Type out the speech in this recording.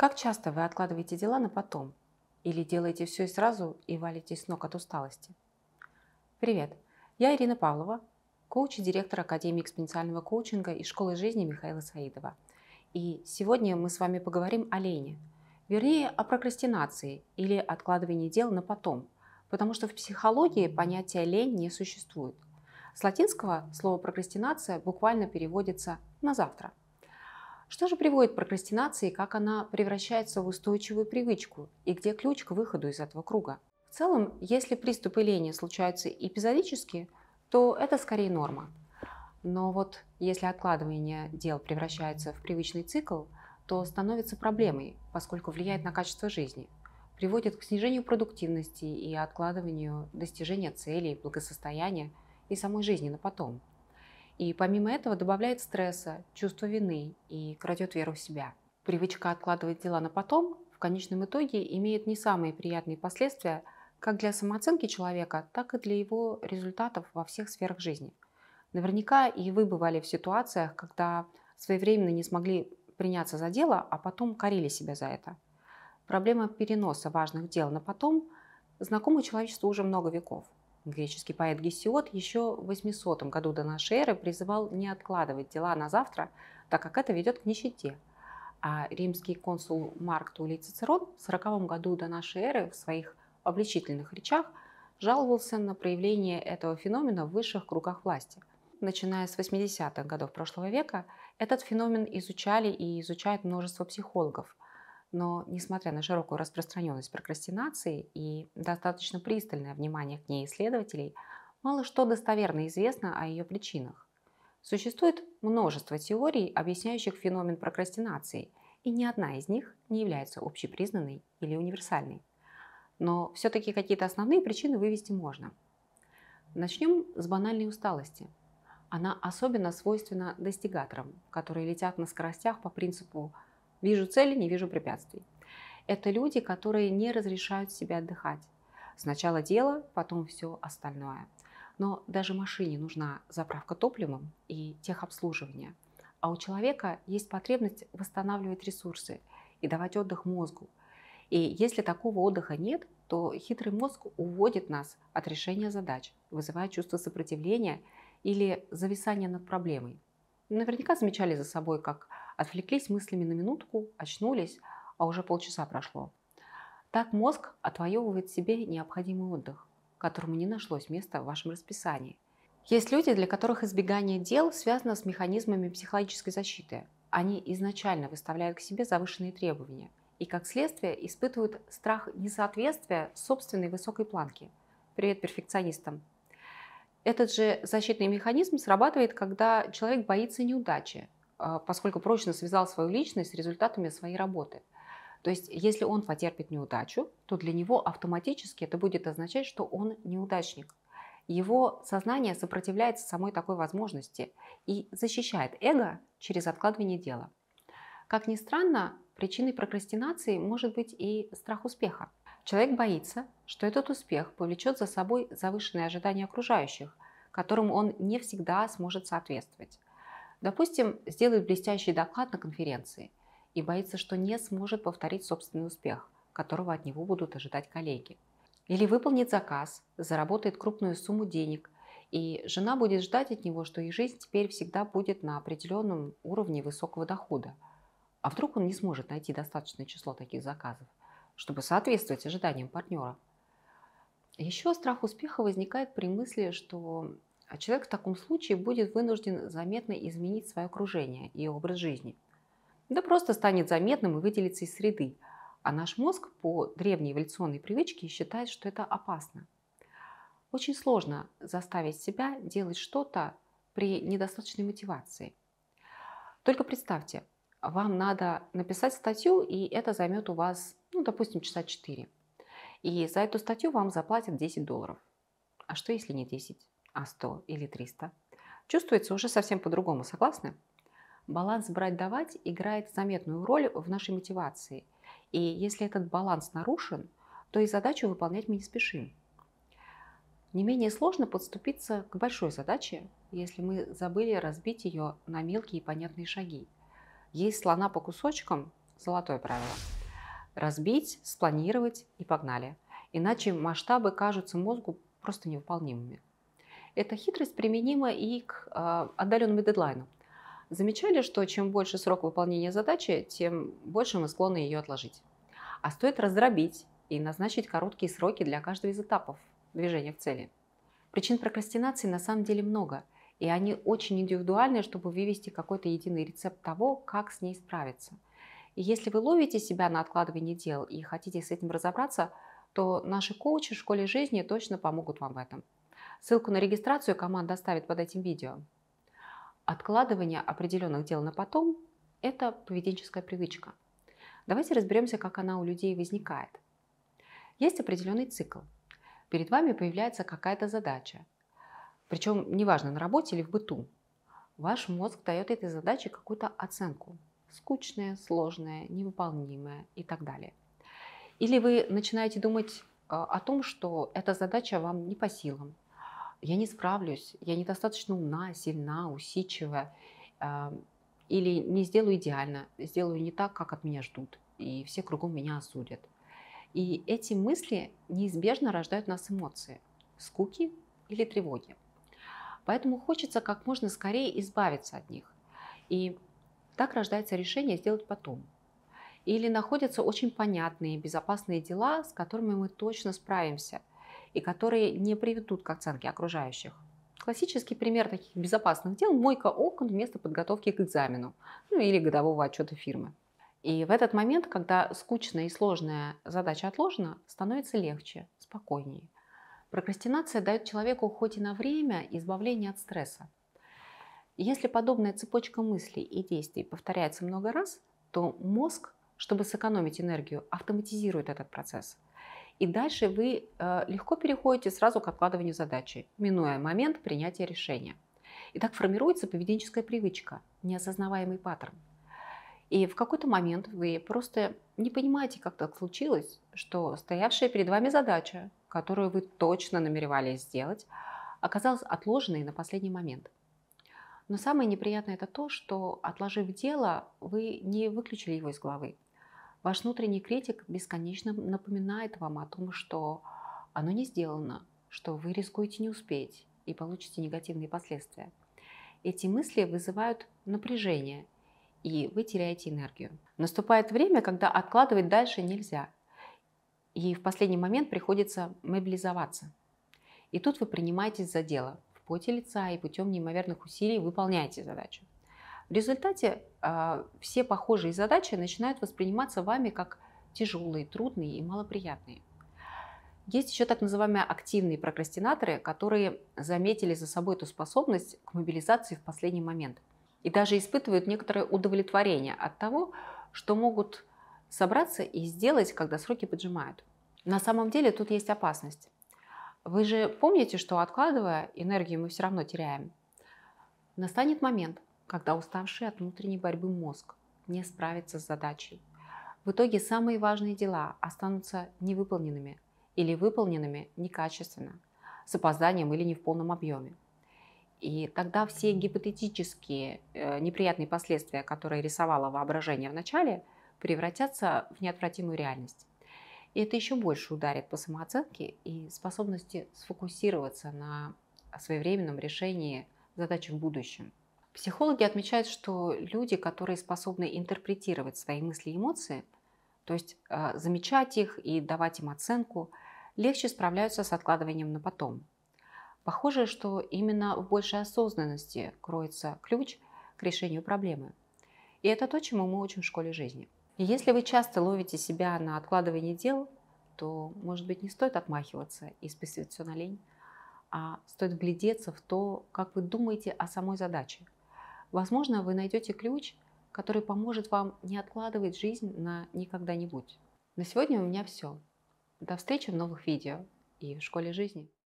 Как часто вы откладываете дела на потом? Или делаете все и сразу и валитесь с ног от усталости? Привет, я Ирина Павлова, коуч и директор Академии экспоненциального коучинга и школы жизни Михаила Саидова. И сегодня мы с вами поговорим о лени, вернее о прокрастинации или откладывании дел на потом, потому что в психологии понятия лень не существует. С латинского слово прокрастинация буквально переводится на завтра – что же приводит к прокрастинации, как она превращается в устойчивую привычку и где ключ к выходу из этого круга? В целом, если приступы лени случаются эпизодически, то это скорее норма. Но вот если откладывание дел превращается в привычный цикл, то становится проблемой, поскольку влияет на качество жизни, приводит к снижению продуктивности и откладыванию достижения целей, благосостояния и самой жизни на потом – и помимо этого добавляет стресса, чувство вины и крадет веру в себя. Привычка откладывать дела на потом в конечном итоге имеет не самые приятные последствия как для самооценки человека, так и для его результатов во всех сферах жизни. Наверняка и вы бывали в ситуациях, когда своевременно не смогли приняться за дело, а потом корили себя за это. Проблема переноса важных дел на потом знакома человечеству уже много веков – Греческий поэт Гесиод еще в 800 году до нашей эры призывал не откладывать дела на завтра, так как это ведет к нищете. А римский консул Марк Тулей Цицерон в 40 году до нашей эры в своих обличительных речах жаловался на проявление этого феномена в высших кругах власти. Начиная с 80-х годов прошлого века, этот феномен изучали и изучают множество психологов – но несмотря на широкую распространенность прокрастинации и достаточно пристальное внимание к ней исследователей, мало что достоверно известно о ее причинах. Существует множество теорий, объясняющих феномен прокрастинации, и ни одна из них не является общепризнанной или универсальной. Но все-таки какие-то основные причины вывести можно. Начнем с банальной усталости. Она особенно свойственна достигаторам, которые летят на скоростях по принципу Вижу цели, не вижу препятствий. Это люди, которые не разрешают себе отдыхать. Сначала дело, потом все остальное. Но даже машине нужна заправка топливом и техобслуживание. А у человека есть потребность восстанавливать ресурсы и давать отдых мозгу. И если такого отдыха нет, то хитрый мозг уводит нас от решения задач, вызывая чувство сопротивления или зависания над проблемой. Наверняка замечали за собой, как Отвлеклись мыслями на минутку, очнулись, а уже полчаса прошло. Так мозг отвоевывает себе необходимый отдых, которому не нашлось места в вашем расписании. Есть люди, для которых избегание дел связано с механизмами психологической защиты. Они изначально выставляют к себе завышенные требования и, как следствие, испытывают страх несоответствия собственной высокой планке. Привет перфекционистам! Этот же защитный механизм срабатывает, когда человек боится неудачи, поскольку прочно связал свою личность с результатами своей работы. То есть, если он потерпит неудачу, то для него автоматически это будет означать, что он неудачник. Его сознание сопротивляется самой такой возможности и защищает эго через откладывание дела. Как ни странно, причиной прокрастинации может быть и страх успеха. Человек боится, что этот успех повлечет за собой завышенные ожидания окружающих, которым он не всегда сможет соответствовать. Допустим, сделает блестящий доклад на конференции и боится, что не сможет повторить собственный успех, которого от него будут ожидать коллеги. Или выполнит заказ, заработает крупную сумму денег, и жена будет ждать от него, что их жизнь теперь всегда будет на определенном уровне высокого дохода. А вдруг он не сможет найти достаточное число таких заказов, чтобы соответствовать ожиданиям партнера? Еще страх успеха возникает при мысли, что а человек в таком случае будет вынужден заметно изменить свое окружение и образ жизни. Да просто станет заметным и выделится из среды. А наш мозг по древней эволюционной привычке считает, что это опасно. Очень сложно заставить себя делать что-то при недостаточной мотивации. Только представьте, вам надо написать статью, и это займет у вас, ну, допустим, часа 4. И за эту статью вам заплатят 10 долларов. А что если не 10? А 100 или 300, чувствуется уже совсем по-другому, согласны? Баланс брать-давать играет заметную роль в нашей мотивации. И если этот баланс нарушен, то и задачу выполнять мы не спешим. Не менее сложно подступиться к большой задаче, если мы забыли разбить ее на мелкие и понятные шаги. Есть слона по кусочкам золотое правило. Разбить, спланировать и погнали. Иначе масштабы кажутся мозгу просто невыполнимыми. Эта хитрость применима и к э, отдаленному дедлайну. Замечали, что чем больше срок выполнения задачи, тем больше мы склонны ее отложить. А стоит раздробить и назначить короткие сроки для каждого из этапов движения к цели. Причин прокрастинации на самом деле много, и они очень индивидуальны, чтобы вывести какой-то единый рецепт того, как с ней справиться. И если вы ловите себя на откладывании дел и хотите с этим разобраться, то наши коучи в школе жизни точно помогут вам в этом. Ссылку на регистрацию команда оставит под этим видео. Откладывание определенных дел на потом – это поведенческая привычка. Давайте разберемся, как она у людей возникает. Есть определенный цикл. Перед вами появляется какая-то задача. Причем неважно, на работе или в быту. Ваш мозг дает этой задаче какую-то оценку. Скучная, сложная, невыполнимая и так далее. Или вы начинаете думать а, о том, что эта задача вам не по силам, я не справлюсь, я недостаточно умна, сильна, усидчивая, э, или не сделаю идеально, сделаю не так, как от меня ждут, и все кругом меня осудят. И эти мысли неизбежно рождают у нас эмоции – скуки или тревоги. Поэтому хочется как можно скорее избавиться от них. И так рождается решение сделать потом. Или находятся очень понятные, безопасные дела, с которыми мы точно справимся – и которые не приведут к оценке окружающих. Классический пример таких безопасных дел – мойка окон вместо подготовки к экзамену ну, или годового отчета фирмы. И в этот момент, когда скучная и сложная задача отложена, становится легче, спокойнее. Прокрастинация дает человеку хоть и на время избавление от стресса. Если подобная цепочка мыслей и действий повторяется много раз, то мозг, чтобы сэкономить энергию, автоматизирует этот процесс – и дальше вы э, легко переходите сразу к откладыванию задачи, минуя момент принятия решения. И так формируется поведенческая привычка, неосознаваемый паттерн. И в какой-то момент вы просто не понимаете, как так случилось, что стоявшая перед вами задача, которую вы точно намеревались сделать, оказалась отложенной на последний момент. Но самое неприятное это то, что отложив дело, вы не выключили его из головы. Ваш внутренний критик бесконечно напоминает вам о том, что оно не сделано, что вы рискуете не успеть и получите негативные последствия. Эти мысли вызывают напряжение, и вы теряете энергию. Наступает время, когда откладывать дальше нельзя, и в последний момент приходится мобилизоваться. И тут вы принимаетесь за дело, в поте лица и путем неимоверных усилий выполняете задачу. В результате э, все похожие задачи начинают восприниматься вами как тяжелые, трудные и малоприятные. Есть еще так называемые активные прокрастинаторы, которые заметили за собой эту способность к мобилизации в последний момент и даже испытывают некоторое удовлетворение от того, что могут собраться и сделать, когда сроки поджимают. На самом деле тут есть опасность. Вы же помните, что откладывая, энергию мы все равно теряем. Настанет момент, когда уставший от внутренней борьбы мозг не справится с задачей. В итоге самые важные дела останутся невыполненными или выполненными некачественно, с опозданием или не в полном объеме. И тогда все гипотетические э, неприятные последствия, которые рисовало воображение в начале, превратятся в неотвратимую реальность. И это еще больше ударит по самооценке и способности сфокусироваться на своевременном решении задач в будущем. Психологи отмечают, что люди, которые способны интерпретировать свои мысли и эмоции, то есть э, замечать их и давать им оценку, легче справляются с откладыванием на потом. Похоже, что именно в большей осознанности кроется ключ к решению проблемы. И это то, чему мы учим в школе жизни. И если вы часто ловите себя на откладывании дел, то, может быть, не стоит отмахиваться и списывать все на лень, а стоит вглядеться в то, как вы думаете о самой задаче – Возможно, вы найдете ключ, который поможет вам не откладывать жизнь на никогда-нибудь. На сегодня у меня все. До встречи в новых видео и в школе жизни.